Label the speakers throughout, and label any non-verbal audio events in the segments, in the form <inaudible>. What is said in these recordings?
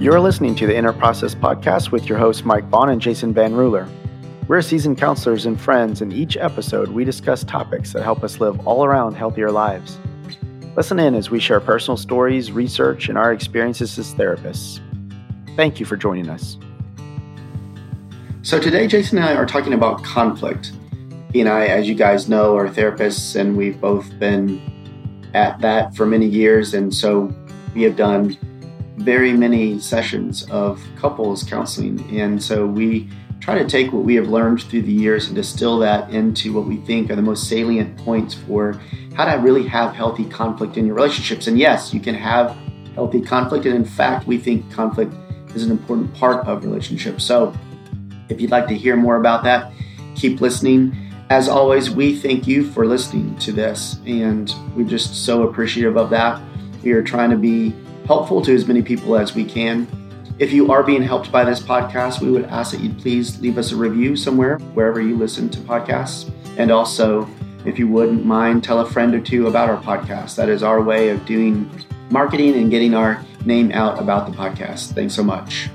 Speaker 1: You're listening to the Inner Process Podcast with your hosts, Mike Vaughn and Jason Van Ruler. We're seasoned counselors and friends. and each episode, we discuss topics that help us live all around healthier lives. Listen in as we share personal stories, research, and our experiences as therapists. Thank you for joining us. So, today, Jason and I are talking about conflict. He and I, as you guys know, are therapists, and we've both been at that for many years. And so, we have done very many sessions of couples counseling. And so we try to take what we have learned through the years and distill that into what we think are the most salient points for how to really have healthy conflict in your relationships. And yes, you can have healthy conflict. And in fact, we think conflict is an important part of relationships. So if you'd like to hear more about that, keep listening. As always, we thank you for listening to this, and we're just so appreciative of that. We are trying to be helpful to as many people as we can. If you are being helped by this podcast, we would ask that you please leave us a review somewhere, wherever you listen to podcasts. And also, if you wouldn't mind, tell a friend or two about our podcast. That is our way of doing marketing and getting our name out about the podcast. Thanks so much.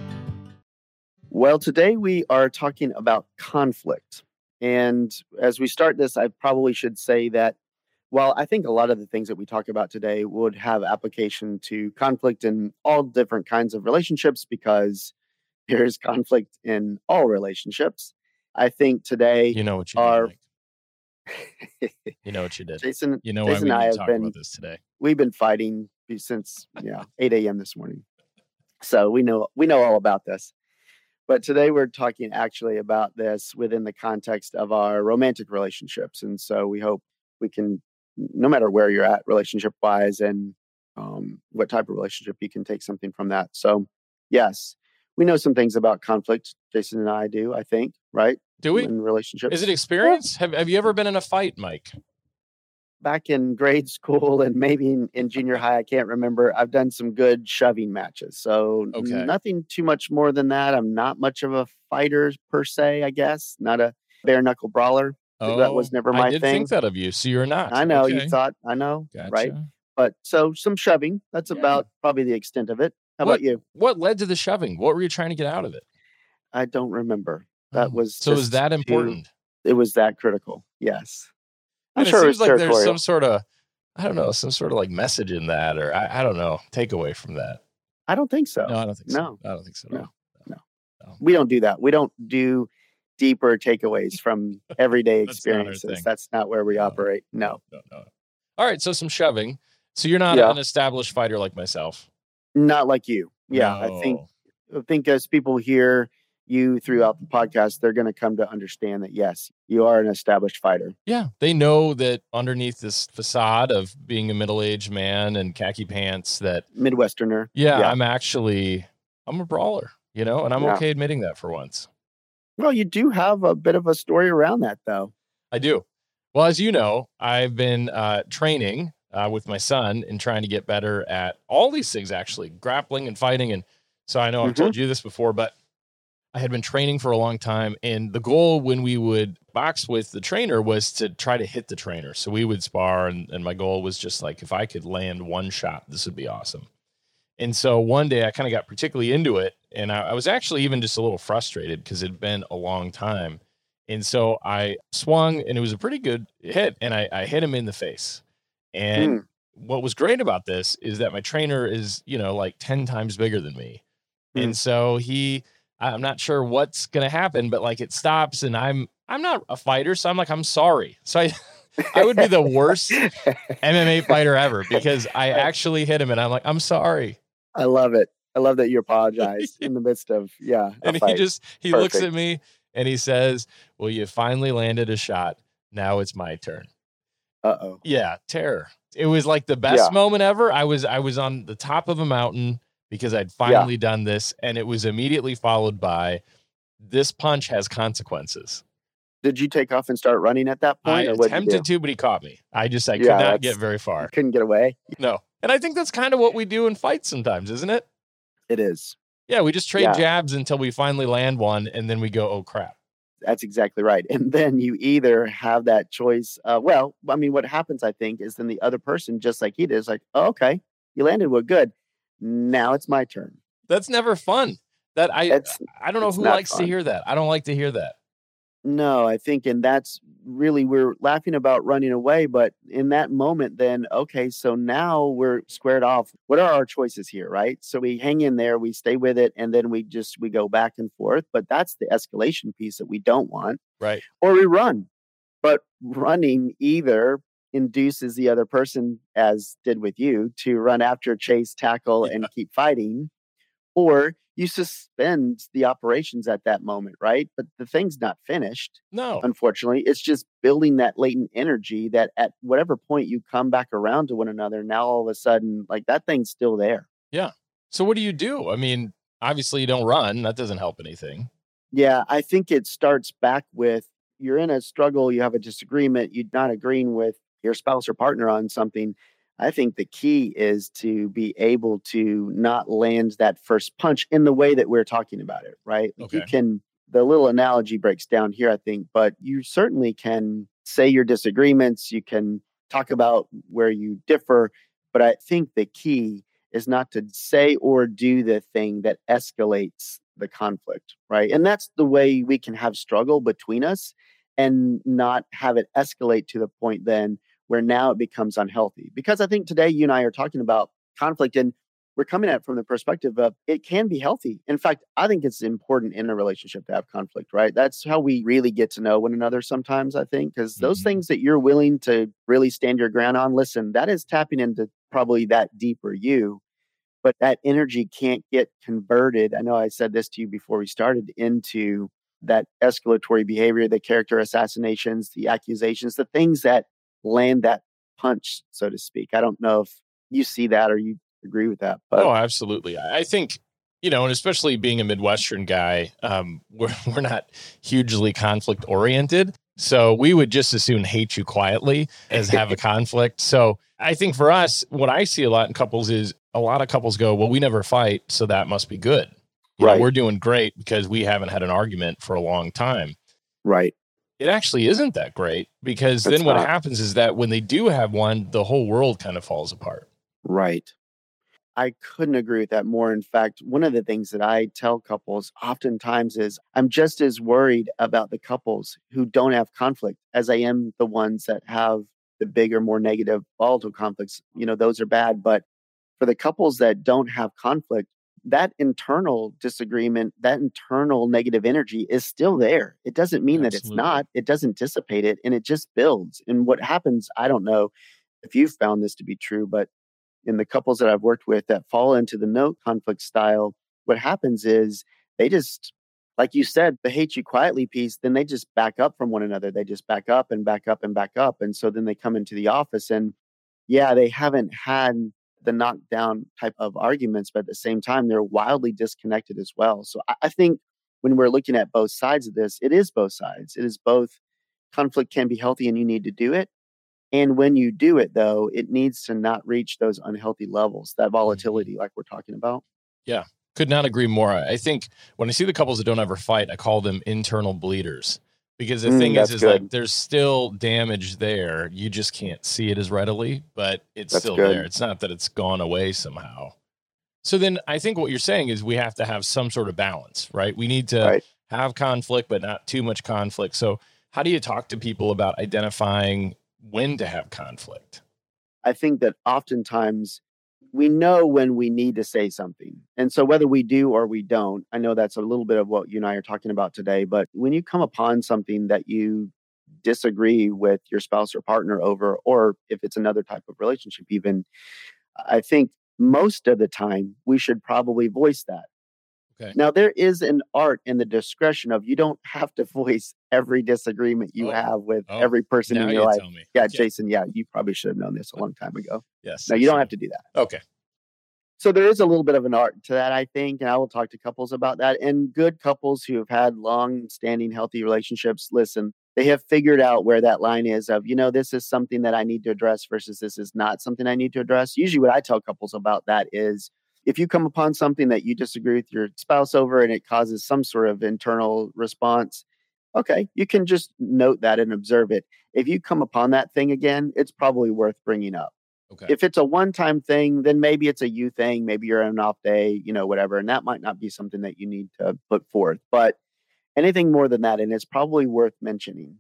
Speaker 1: Well, today we are talking about conflict. And as we start this, I probably should say that well, I think a lot of the things that we talk about today would have application to conflict in all different kinds of relationships because <laughs> there's conflict in all relationships. I think today
Speaker 2: you know what you
Speaker 1: are. <laughs>
Speaker 2: you know what you did,
Speaker 1: Jason.
Speaker 2: You know
Speaker 1: Jason
Speaker 2: why we
Speaker 1: I
Speaker 2: have
Speaker 1: been
Speaker 2: this today.
Speaker 1: we've been fighting since yeah 8 a.m. this morning, so we know we know all about this. But today we're talking actually about this within the context of our romantic relationships, and so we hope we can no matter where you're at relationship wise and um, what type of relationship you can take something from that so yes we know some things about conflict jason and i do i think right
Speaker 2: Do we?
Speaker 1: in relationships
Speaker 2: Is it experience? Have Have you ever been in a fight, Mike?
Speaker 1: back in grade school and maybe in, in junior high i can't remember i've done some good shoving matches so
Speaker 2: Okay.
Speaker 1: nothing too much more than that i'm not much of a fighter per se i guess not a bare knuckle brawler that was oh, never my
Speaker 2: Oh, I did
Speaker 1: thing.
Speaker 2: think that of you, so you're not.
Speaker 1: i know you thought i know right but so some shoving that's
Speaker 2: Yeah.
Speaker 1: about probably the extent of it how
Speaker 2: What-
Speaker 1: about you
Speaker 2: What led to the shoving? What were you trying to get out of it?
Speaker 1: i don't remember that
Speaker 2: Oh,
Speaker 1: was
Speaker 2: so.
Speaker 1: Just
Speaker 2: that
Speaker 1: too-
Speaker 2: important?
Speaker 1: it was that critical yes i'm
Speaker 2: And
Speaker 1: sure
Speaker 2: it
Speaker 1: it
Speaker 2: seems
Speaker 1: was
Speaker 2: like there's some sort of, I don't know, some sort of like message in that, or I, I don't know, takeaway from that.
Speaker 1: i don't think so
Speaker 2: No, I don't think so.
Speaker 1: No.
Speaker 2: I don't think so.
Speaker 1: No.
Speaker 2: No.
Speaker 1: we don't do that we don't do deeper takeaways from <laughs> everyday
Speaker 2: That's not
Speaker 1: experiences that's not where we
Speaker 2: No.
Speaker 1: operate no
Speaker 2: no, no. All right, so some shoving. So you're not
Speaker 1: Yeah.
Speaker 2: an established fighter like myself.
Speaker 1: not like you yeah i think I think as people hear you throughout the podcast, they're going to come to understand that yes, you are an established fighter.
Speaker 2: Yeah, they know that underneath this facade of being a middle-aged man and khaki pants, that
Speaker 1: Midwesterner.
Speaker 2: yeah,
Speaker 1: Yeah.
Speaker 2: I'm actually I'm a brawler, you know, and I'm
Speaker 1: Yeah.
Speaker 2: okay admitting that for once.
Speaker 1: Well, you do have a bit of a story around that, though.
Speaker 2: I do. Well, as you know, I've been uh, training uh, with my son and trying to get better at all these things, actually grappling and fighting. And so I know I've
Speaker 1: Mhm.
Speaker 2: told you this before, but I had been training for a long time. And the goal when we would box with the trainer was to try to hit the trainer. So we would spar, and, and my goal was just like, if I could land one shot, this would be awesome. And so one day I kind of got particularly into it. And I, I was actually even just a little frustrated because it had been a long time. And so I swung, and it was a pretty good hit, and I, I hit him in the face. And
Speaker 1: Mm.
Speaker 2: what was great about this is that my trainer is, you know, like 10 times bigger than me.
Speaker 1: Mm.
Speaker 2: And so he, I'm not sure what's going to happen, but like it stops, and I'm, I'm not a fighter. So I'm like, I'm sorry. So I, <laughs> I would be the worst <laughs> MMA fighter ever because I actually hit him, and I'm like, I'm sorry.
Speaker 1: I love it. I love that you apologize <laughs> in the midst of yeah.
Speaker 2: And he just, he looks at me and he says, Well, you finally landed a shot. Now it's my turn.
Speaker 1: uh oh.
Speaker 2: Yeah, terror. It was like the best
Speaker 1: Yeah.
Speaker 2: moment ever. I was I was on the top of a mountain because I'd finally done this, and it was immediately followed by this punch has consequences.
Speaker 1: Did you take off and start running at that
Speaker 2: I
Speaker 1: point, you
Speaker 2: attempted to, but he caught me. I just I could not get very far.
Speaker 1: Couldn't get away.
Speaker 2: No, and I think that's kind of what we do in fights sometimes, isn't it?
Speaker 1: It is.
Speaker 2: Yeah, we just trade
Speaker 1: Yeah.
Speaker 2: jabs until we finally land one, and then we go, "Oh crap!"
Speaker 1: That's exactly right. And then you either have that choice. Uh, well, I mean, what happens, I think, is then the other person, just like he did, is like, oh, okay, you landed well, good. Now it's my turn.
Speaker 2: that's never fun. That I it's, I don't know who likes fun. to hear that. I don't like to hear that.
Speaker 1: No, I think, and that's really we're laughing about running away, but in that moment, then okay, so now we're squared off. What are our choices here, right? So we hang in there, we stay with it, and then we just we go back and forth. But that's the escalation piece that we don't want,
Speaker 2: right?
Speaker 1: Or we run, but running either induces the other person, as did with you, to run after, chase, tackle, yeah. and keep fighting, or you suspend the operations at that moment, right? But the thing's not finished.
Speaker 2: No.
Speaker 1: Unfortunately, it's just building that latent energy that at whatever point you come back around to one another, now all of a sudden, like that thing's still there.
Speaker 2: Yeah. So what do you do? I mean, obviously you don't run. That doesn't help anything.
Speaker 1: Yeah. I think it starts back with you're in a struggle, you have a disagreement, you're not agreeing with your spouse or partner on something I think the key is to be able to not land that first punch in the way that we're talking about it, right? Okay. You can, the little analogy breaks down here, I think, but you certainly can say your disagreements, you can talk about where you differ, but I think the key is not to say or do the thing that escalates the conflict, right? And that's the way we can have struggle between us and not have it escalate to the point then where now it becomes unhealthy. Because I think today you and I are talking about conflict and we're coming at it from the perspective of it can be healthy. In fact, I think it's important in a relationship to have conflict, right? That's how we really get to know one another sometimes, I think, because those mm-hmm. things that you're willing to really stand your ground on, listen, that is tapping into probably that deeper you. But that energy can't get converted. I know I said this to you before we started into that escalatory behavior, the character assassinations, the accusations, the things that land that punch, so to speak. I don't know if you see that or you agree with that.
Speaker 2: But oh, absolutely. I think you know, and especially being a Midwestern guy, um, <laughs> we're we're not hugely conflict oriented. So we would just as soon hate you quietly as have a <laughs> conflict. So I think for us, what I see a lot in couples is a lot of couples go, "Well, we never fight, so that must be good." You right. Know, we're doing great because we haven't had an argument for a long time.
Speaker 1: Right
Speaker 2: it actually isn't that great because then what happens is that when they do have one, the whole world kind of falls apart.
Speaker 1: Right. I couldn't agree with that more. In fact, one of the things that I tell couples oftentimes is I'm just as worried about the couples who don't have conflict as I am the ones that have the bigger, more negative, volatile conflicts. You know, those are bad. But for the couples that don't have conflict, that internal disagreement, that internal negative energy is still there. It doesn't mean Absolutely. that it's not, it doesn't dissipate it and it just builds. And what happens, I don't know if you've found this to be true, but in the couples that I've worked with that fall into the no conflict style, what happens is they just, like you said, the hate you quietly piece, then they just back up from one another. They just back up and back up and back up. And so then they come into the office and yeah, they haven't had the knockdown type of arguments, but at the same time, they're wildly disconnected as well. So I, I think when we're looking at both sides of this, it is both sides. It is both conflict can be healthy and you need to do it. And when you do it, though, it needs to not reach those unhealthy levels, that mm-hmm. volatility, like we're talking about.
Speaker 2: Yeah, could not agree more. I think when I see the couples that don't ever fight, I call them internal bleeders because the mm, thing is, is good. like there's still damage there. You just can't see it as readily, but it's that's still good. there. It's not that it's gone away somehow. So then I think what you're saying is we have to have some sort of balance, right? We need to right. have conflict, but not too much conflict. So how do you talk to people about identifying when to have conflict?
Speaker 1: I think that oftentimes we know when we need to say something. And so whether we do or we don't, I know that's a little bit of what you and I are talking about today, but when you come upon something that you disagree with your spouse or partner over, or if it's another type of relationship, even, I think most of the time we should probably voice that. Okay. Now, there is an art in the discretion of you don't have to voice every disagreement you oh. have with oh. every person now in your life. Yeah. Jason, yeah, you probably should have known this a long time ago.
Speaker 2: Yes.
Speaker 1: No, you don't have to do that.
Speaker 2: Okay.
Speaker 1: So there is a little bit of an art to that, I think, and I will talk to couples about that. And good couples who have had long-standing, healthy relationships, listen, they have figured out where that line is of, you know, this is something that I need to address versus this is not something I need to address. Usually, what I tell couples about that is if you come upon something that you disagree with your spouse over and it causes some sort of internal response, okay, you can just note that and observe it. If you come upon that thing again, it's probably worth bringing up.
Speaker 2: Okay.
Speaker 1: If it's a one time thing, then maybe it's a you thing. Maybe you're on an off day, you know, whatever. And that might not be something that you need to put forth. But anything more than that, and it's probably worth mentioning.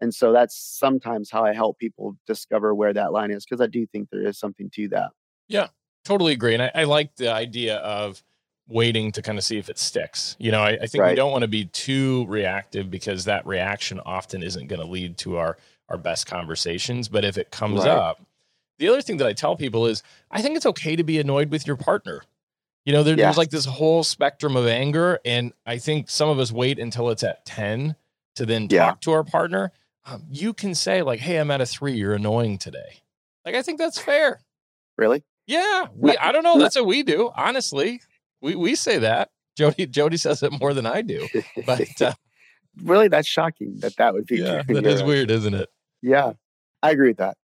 Speaker 1: And so that's sometimes how I help people discover where that line is because I do think there is something to that.
Speaker 2: Yeah, totally agree. And I, I like the idea of waiting to kind of see if it sticks. You know, I, I think
Speaker 1: Right.
Speaker 2: we don't want to be too reactive because that reaction often isn't going to lead to our our best conversations. But if it comes
Speaker 1: Right.
Speaker 2: up, the other thing that I tell people is I think it's okay to be annoyed with your partner. You know, there,
Speaker 1: Yeah.
Speaker 2: there's like this whole spectrum of anger, and I think some of us wait until it's at ten to then
Speaker 1: Yeah.
Speaker 2: talk to our partner. Um, you can say like, "Hey, I'm at a three. You're annoying today." Like I think that's fair.
Speaker 1: Really?
Speaker 2: Yeah, we. I don't know. That's what we do. Honestly, we we say that. Jody Jody says it more than I do. But <laughs> uh,
Speaker 1: really, that's shocking that that would be
Speaker 2: yeah, that is weird, isn't it?
Speaker 1: Yeah, I agree with that.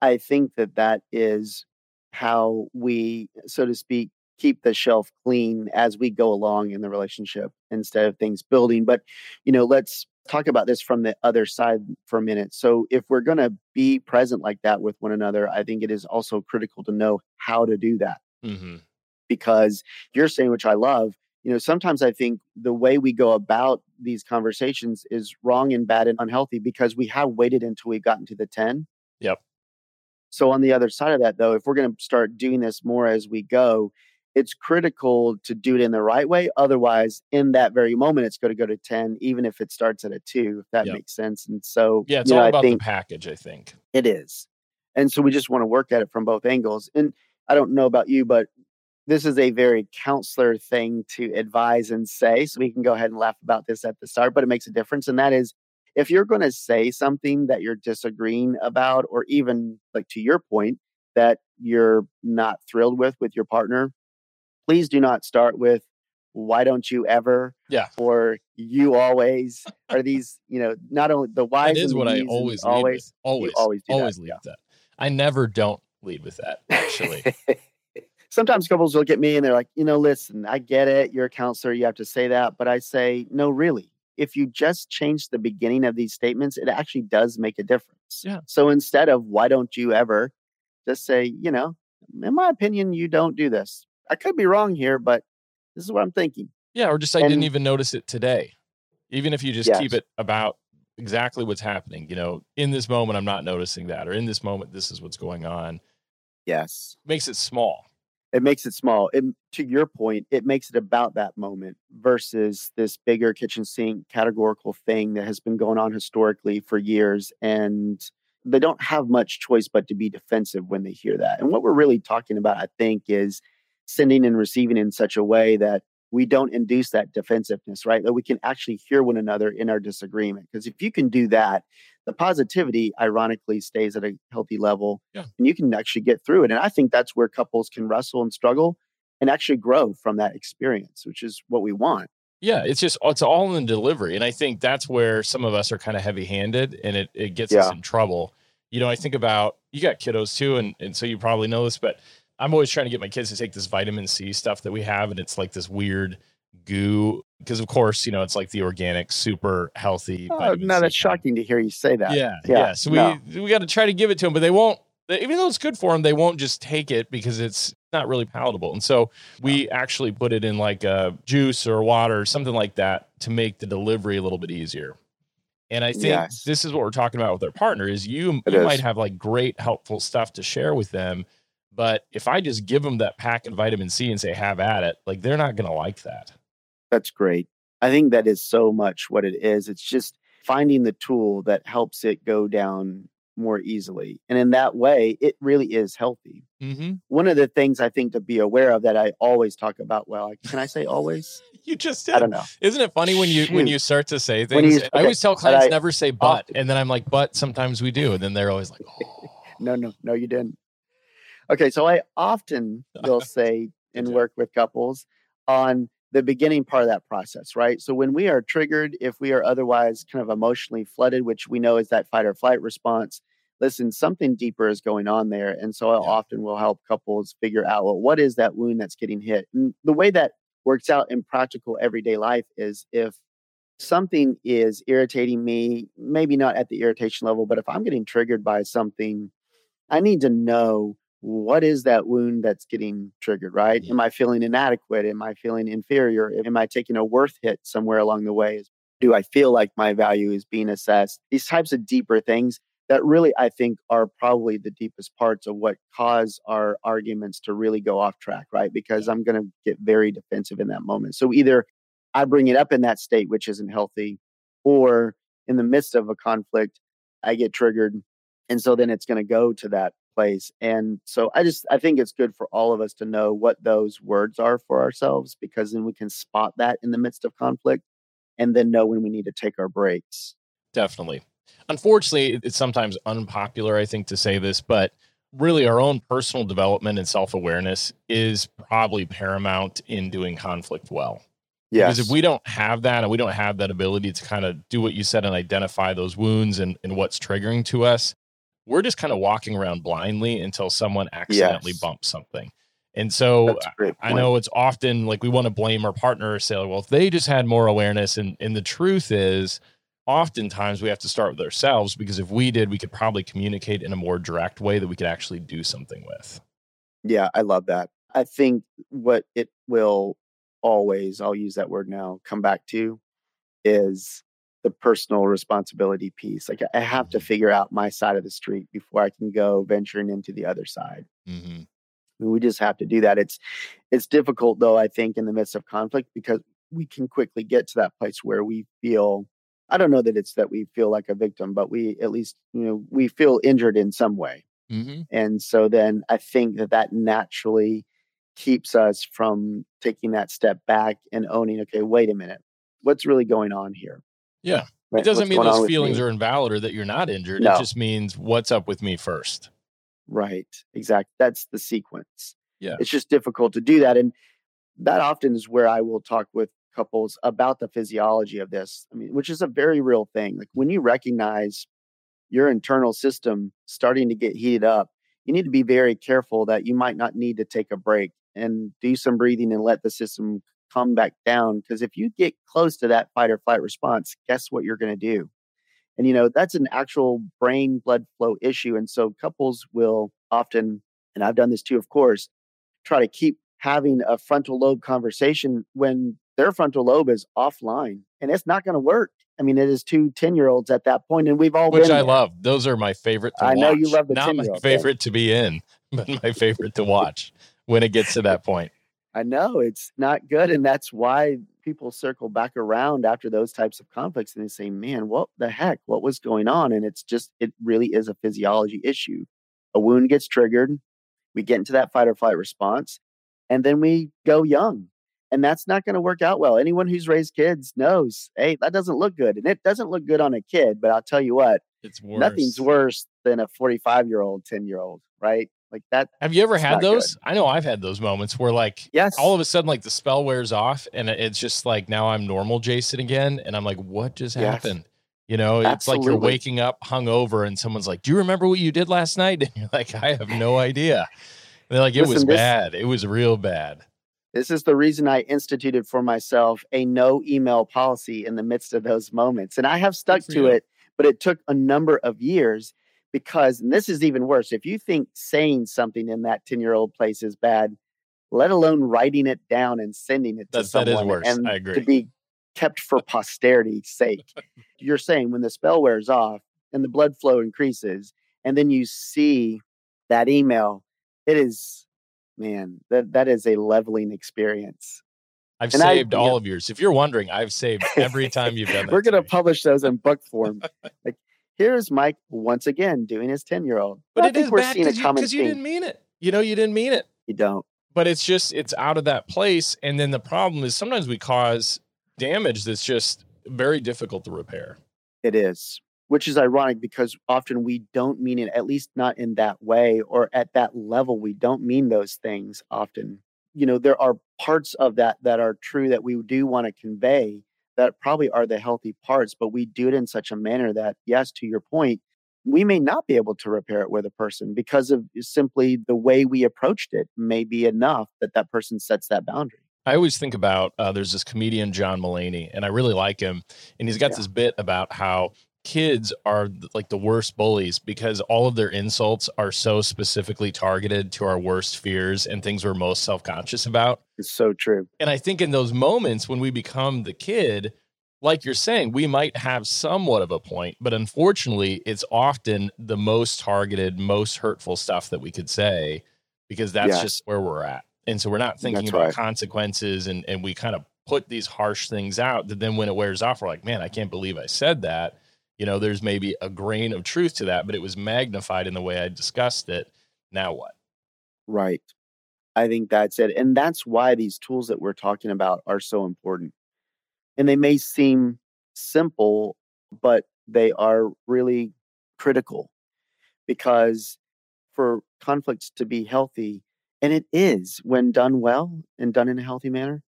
Speaker 1: I think that that is how we, so to speak, keep the shelf clean as we go along in the relationship instead of things building. But, you know, let's talk about this from the other side for a minute. So, if we're going to be present like that with one another, I think it is also critical to know how to do that
Speaker 2: hmm
Speaker 1: because you're saying, which I love, you know, sometimes I think the way we go about these conversations is wrong and bad and unhealthy because we have waited until we've gotten to the 10.
Speaker 2: Yep.
Speaker 1: So, on the other side of that, though, if we're going to start doing this more as we go, it's critical to do it in the right way. Otherwise, in that very moment, it's going to go to 10, even if it starts at a two, if that
Speaker 2: Yep.
Speaker 1: makes sense. And so,
Speaker 2: Yeah, it's
Speaker 1: know,
Speaker 2: all
Speaker 1: I
Speaker 2: about the package. I think.
Speaker 1: it is. And so we just want to work at it from both angles. And I don't know about you, but this is a very counselor thing to advise and say. So we can go ahead and laugh about this at the start, but it makes a difference. And that is if you're going to say something that you're disagreeing about, or even like to your point, that you're not thrilled with with your partner, please do not start with, why don't you ever?
Speaker 2: Yeah.
Speaker 1: Or you always are these, you know, not only the whys.
Speaker 2: That is what I always
Speaker 1: always.
Speaker 2: Always,
Speaker 1: always do that,
Speaker 2: always lead with that. I never don't lead with that. Actually, <laughs>
Speaker 1: Sometimes couples look at me and they're like, you know, listen, I get it. You're a counselor. You have to say that. But I say, no, really. If you just change the beginning of these statements, it actually does make a difference.
Speaker 2: Yeah.
Speaker 1: So instead of why don't you ever, just say, you know, in my opinion, you don't do this. I could be wrong here, but this is what I'm thinking.
Speaker 2: yeah, or just I didn't even notice it today. Even if you just keep it about exactly what's happening. You know, in this moment, I'm not noticing that, or in this moment, this is what's going on.
Speaker 1: Yes.
Speaker 2: Makes it small.
Speaker 1: it makes it small. It, to your point, it makes it about that moment versus this bigger kitchen sink categorical thing that has been going on historically for years. And they don't have much choice but to be defensive when they hear that. And what we're really talking about, I think, is sending and receiving in such a way that we don't induce that defensiveness, right? That we can actually hear one another in our disagreement. Because if you can do that, the positivity ironically stays at a healthy level
Speaker 2: Yeah.
Speaker 1: and you can actually get through it. And I think that's where couples can wrestle and struggle and actually grow from that experience, which is what we want.
Speaker 2: Yeah, it's just it's all in the delivery, and I think that's where some of us are kind of heavy-handed, and it it gets us in trouble. You know, I think about you got kiddos too, and and so you probably know this, but I'm always trying to get my kids to take this vitamin C stuff that we have, and it's like this weird goo because of course you know it's like the organic, super healthy.
Speaker 1: Oh, no, that's shocking to hear you say that.
Speaker 2: Yeah, yeah.
Speaker 1: Yeah,
Speaker 2: So we
Speaker 1: no.
Speaker 2: we got to try to give it to them, but they won't. Even though it's good for them, they won't just take it because it's not really palatable. And so we actually put it in like a juice or water or something like that to make the delivery a little bit easier. And I think
Speaker 1: Yes.
Speaker 2: this is what we're talking about with our partner is you
Speaker 1: It
Speaker 2: you
Speaker 1: is.
Speaker 2: might have like great helpful stuff to share with them, but if I just give them that pack of vitamin C and say have at it, like they're not going to like that.
Speaker 1: That's great. I think that is so much what it is. It's just finding the tool that helps it go down more easily. And in that way, it really is healthy.
Speaker 2: Mm-hmm.
Speaker 1: One of the things I think to be aware of that I always talk about, well, can I say always? <laughs>
Speaker 2: You just did.
Speaker 1: I don't know.
Speaker 2: Isn't it funny when you when you start to say things?
Speaker 1: you-
Speaker 2: I always tell clients
Speaker 1: I
Speaker 2: never say but,
Speaker 1: often-
Speaker 2: and then I'm like, but sometimes we do, and then they're always like, oh. <laughs>
Speaker 1: No, no, no, you didn't. Okay, so I often <laughs> will say and work with couples on the beginning part of that process, right? So when we are triggered, if we are otherwise kind of emotionally flooded, which we know is that fight or flight response, listen, something deeper is going on there. And so I
Speaker 2: Yeah.
Speaker 1: often will help couples figure out, well, what is that wound that's getting hit? And the way that works out in practical everyday life is if something is irritating me, maybe not at the irritation level, but if I'm getting triggered by something, I need to know what is that wound that's getting triggered, right? Am I feeling inadequate? Am I feeling inferior? Am I taking a worth hit somewhere along the way? Do I feel like my value is being assessed? These types of deeper things that really, I think, are probably the deepest parts of what cause our arguments to really go off track, right? Because I'm going to get very defensive in that moment. So either I bring it up in that state, which isn't healthy, or in the midst of a conflict, I get triggered. And so then it's going to go to that place. And so I just I think it's good for all of us to know what those words are for ourselves because then we can spot that in the midst of conflict and then know when we need to take our breaks.
Speaker 2: Definitely. Unfortunately, it's sometimes unpopular I think to say this, but really our own personal development and self-awareness is probably paramount in doing conflict well.
Speaker 1: Yes.
Speaker 2: Because if we don't have that and we don't have that ability to kind of do what you said and identify those wounds and, and what's triggering to us, we're just kind of walking around blindly until someone accidentally yes. bumps something. And so I know it's often like we want to blame our partner or say, well, if they just had more awareness. And, and the truth is, oftentimes we have to start with ourselves because if we did, we could probably communicate in a more direct way that we could actually do something with.
Speaker 1: Yeah, I love that. I think what it will always, I'll use that word now, come back to is the personal responsibility piece. Like I have to mm-hmm. figure out my side of the street before I can go venturing into the other side. Mm-hmm. we just have to do that. It's it's difficult though. I think in the midst of conflict because we can quickly get to that place where we feel. I don't know that it's that we feel like a victim, but we at least you know we feel injured in some way. Mm-hmm. And so then I think that that naturally keeps us from taking that step back and owning, okay, wait a minute, what's really going on here?
Speaker 2: Yeah. It doesn't mean those feelings are invalid or that you're not injured. No. It just means what's up with me first.
Speaker 1: Right. Exactly. That's the sequence.
Speaker 2: Yeah.
Speaker 1: It's just difficult to do that. And that often is where I will talk with couples about the physiology of this. I mean, which is a very real thing. Like when you recognize your internal system starting to get heated up, you need to be very careful that you might not need to take a break and do some breathing and let the system come back down. Because if you get close to that fight or flight response, guess what you're going to do? And, you know, that's an actual brain blood flow issue. And so couples will often, and I've done this too, of course, try to keep having a frontal lobe conversation when their frontal lobe is offline and it's not going to work. I mean, it is two 10 year olds at that point, and we've all
Speaker 2: Which I
Speaker 1: there.
Speaker 2: love. Those are my favorite
Speaker 1: I
Speaker 2: watch.
Speaker 1: know you love the
Speaker 2: Not my favorite to be in, <laughs> but my favorite to watch when it gets to that point.
Speaker 1: I know it's not good. And that's why people circle back around after those types of conflicts and they say, man, what the heck? What was going on? And it's just, it really is a physiology issue. A wound gets triggered. We get into that fight or flight response, and then we go young. And that's not going to work out well. Anyone who's raised kids knows, hey, that doesn't look good. And it doesn't look good on a kid, but I'll tell you what,
Speaker 2: it's worse.
Speaker 1: Nothing's worse than a 45 year old, 10 year old, right? Like that.
Speaker 2: Have you ever had those? Good. I know I've had those moments where like
Speaker 1: yes.
Speaker 2: all of a sudden like the spell wears off and it's just like now I'm normal Jason again and I'm like what just yes. happened? You know, it's like you're waking up hungover and someone's like, "Do you remember what you did last night?" <laughs> And you're like, "I have no idea." And they're like, "It Listen, was bad. This, it was real bad."
Speaker 1: This is the reason I instituted for myself a no email policy in the midst of those moments. And I have stuck to you. it, but it took a number of years because and this is even worse if you think saying something in that 10 year old place is bad let alone writing it down and sending it to That's, someone
Speaker 2: that is worse.
Speaker 1: and
Speaker 2: I agree.
Speaker 1: to be kept for posterity's sake <laughs> you're saying when the spell wears off and the blood flow increases and then you see that email it is man that that is a leveling experience
Speaker 2: I've and saved I, all of yours. If you're wondering, I've saved every time you've done <laughs> that.
Speaker 1: We're going to publish those in book form. <laughs> like here's Mike once again doing his 10 year old.
Speaker 2: But I think we're seeing a common Because you didn't mean it. You know, you didn't mean it.
Speaker 1: You don't.
Speaker 2: But it's just, it's out of that place. And then the problem is sometimes we cause damage that's just very difficult to repair.
Speaker 1: It is, which is ironic because often we don't mean it, at least not in that way or at that level. We don't mean those things often. You know, there are parts of that that are true that we do want to convey that probably are the healthy parts, but we do it in such a manner that, yes, to your point, we may not be able to repair it with a person because of simply the way we approached it may be enough that that person sets that boundary.
Speaker 2: I always think about uh, there's this comedian John Mulaney, and I really like him, and he's got yeah. this bit about how kids are like the worst bullies because all of their insults are so specifically targeted to our worst fears and things we're most self-conscious about.
Speaker 1: It's so true.
Speaker 2: And I think in those moments when we become the kid, like you're saying, we might have somewhat of a point, but unfortunately, it's often the most targeted, most hurtful stuff that we could say because that's yes. just where we're at. And so we're not thinking that's about right. consequences and, and we kind of put these harsh things out that then when it wears off, we're like, man, I can't believe I said that. You know, there's maybe a grain of truth to that, but it was magnified in the way I discussed it. Now what?
Speaker 1: Right. I think that's it. And that's why these tools that we're talking about are so important and they may seem simple, but they are really critical because for conflicts to be healthy, and it is when done well and done in a healthy manner,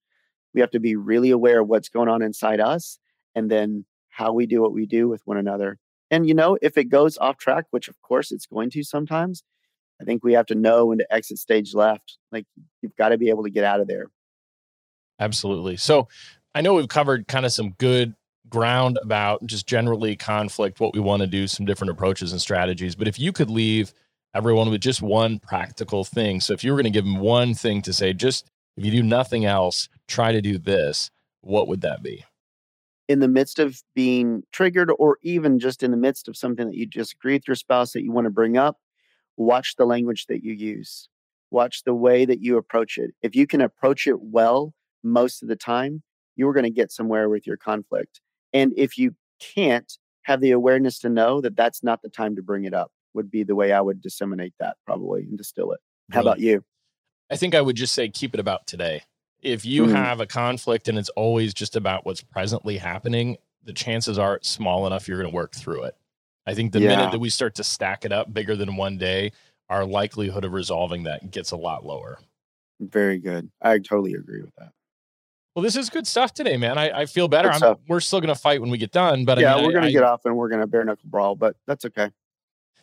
Speaker 1: we have to be really aware of what's going on inside us and then how we do what we do with one another. And, you know, if it goes off track, which of course it's going to sometimes, I think we have to know when to exit stage left. Like you've got to be able to get out of there.
Speaker 2: Absolutely. So I know we've covered kind of some good ground about just generally conflict, what we want to do, some different approaches and strategies. But if you could leave everyone with just one practical thing, so if you were going to give them one thing to say, just if you do nothing else, try to do this, what would that be?
Speaker 1: In the midst of being triggered, or even just in the midst of something that you disagree with your spouse that you want to bring up, watch the language that you use, watch the way that you approach it. If you can approach it well most of the time, you're going to get somewhere with your conflict. And if you can't have the awareness to know that that's not the time to bring it up, would be the way I would disseminate that probably and distill it. How about you?
Speaker 2: I think I would just say keep it about today. If you mm-hmm. have a conflict and it's always just about what's presently happening, the chances are it's small enough you're going to work through it. I think the yeah. minute that we start to stack it up bigger than one day, our likelihood of resolving that gets a lot lower.
Speaker 1: Very good. I totally agree with that.
Speaker 2: Well, this is good stuff today, man. I, I feel better. we're still going to fight when we get done, but
Speaker 1: yeah,
Speaker 2: I
Speaker 1: mean, we're going to get off and we're going to bare knuckle brawl, but that's okay.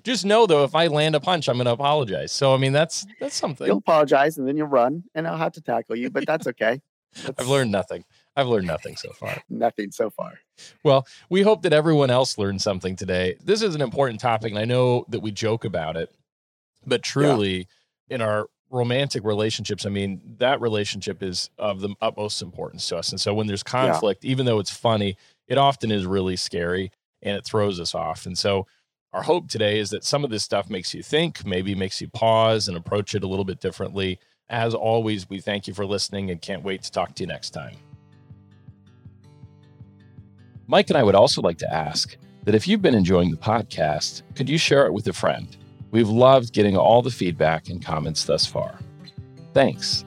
Speaker 2: Just know though, if I land a punch, I'm going to apologize. So I mean, that's that's something.
Speaker 1: You'll apologize and then you'll run, and I'll have to tackle you, but that's okay. <laughs>
Speaker 2: That's... I've learned nothing. I've learned nothing so far.
Speaker 1: nothing so far.
Speaker 2: Well, we hope that everyone else learned something today. This is an important topic, and I know that we joke about it, but truly, yeah. in our romantic relationships, I mean, that relationship is of the utmost importance to us. And so when there's conflict, yeah. even though it's funny, it often is really scary and it throws us off. And so our hope today is that some of this stuff makes you think, maybe makes you pause and approach it a little bit differently. As always, we thank you for listening and can't wait to talk to you next time. Mike and I would also like to ask that if you've been enjoying the podcast, could you share it with a friend? We've loved getting all the feedback and comments thus far. Thanks.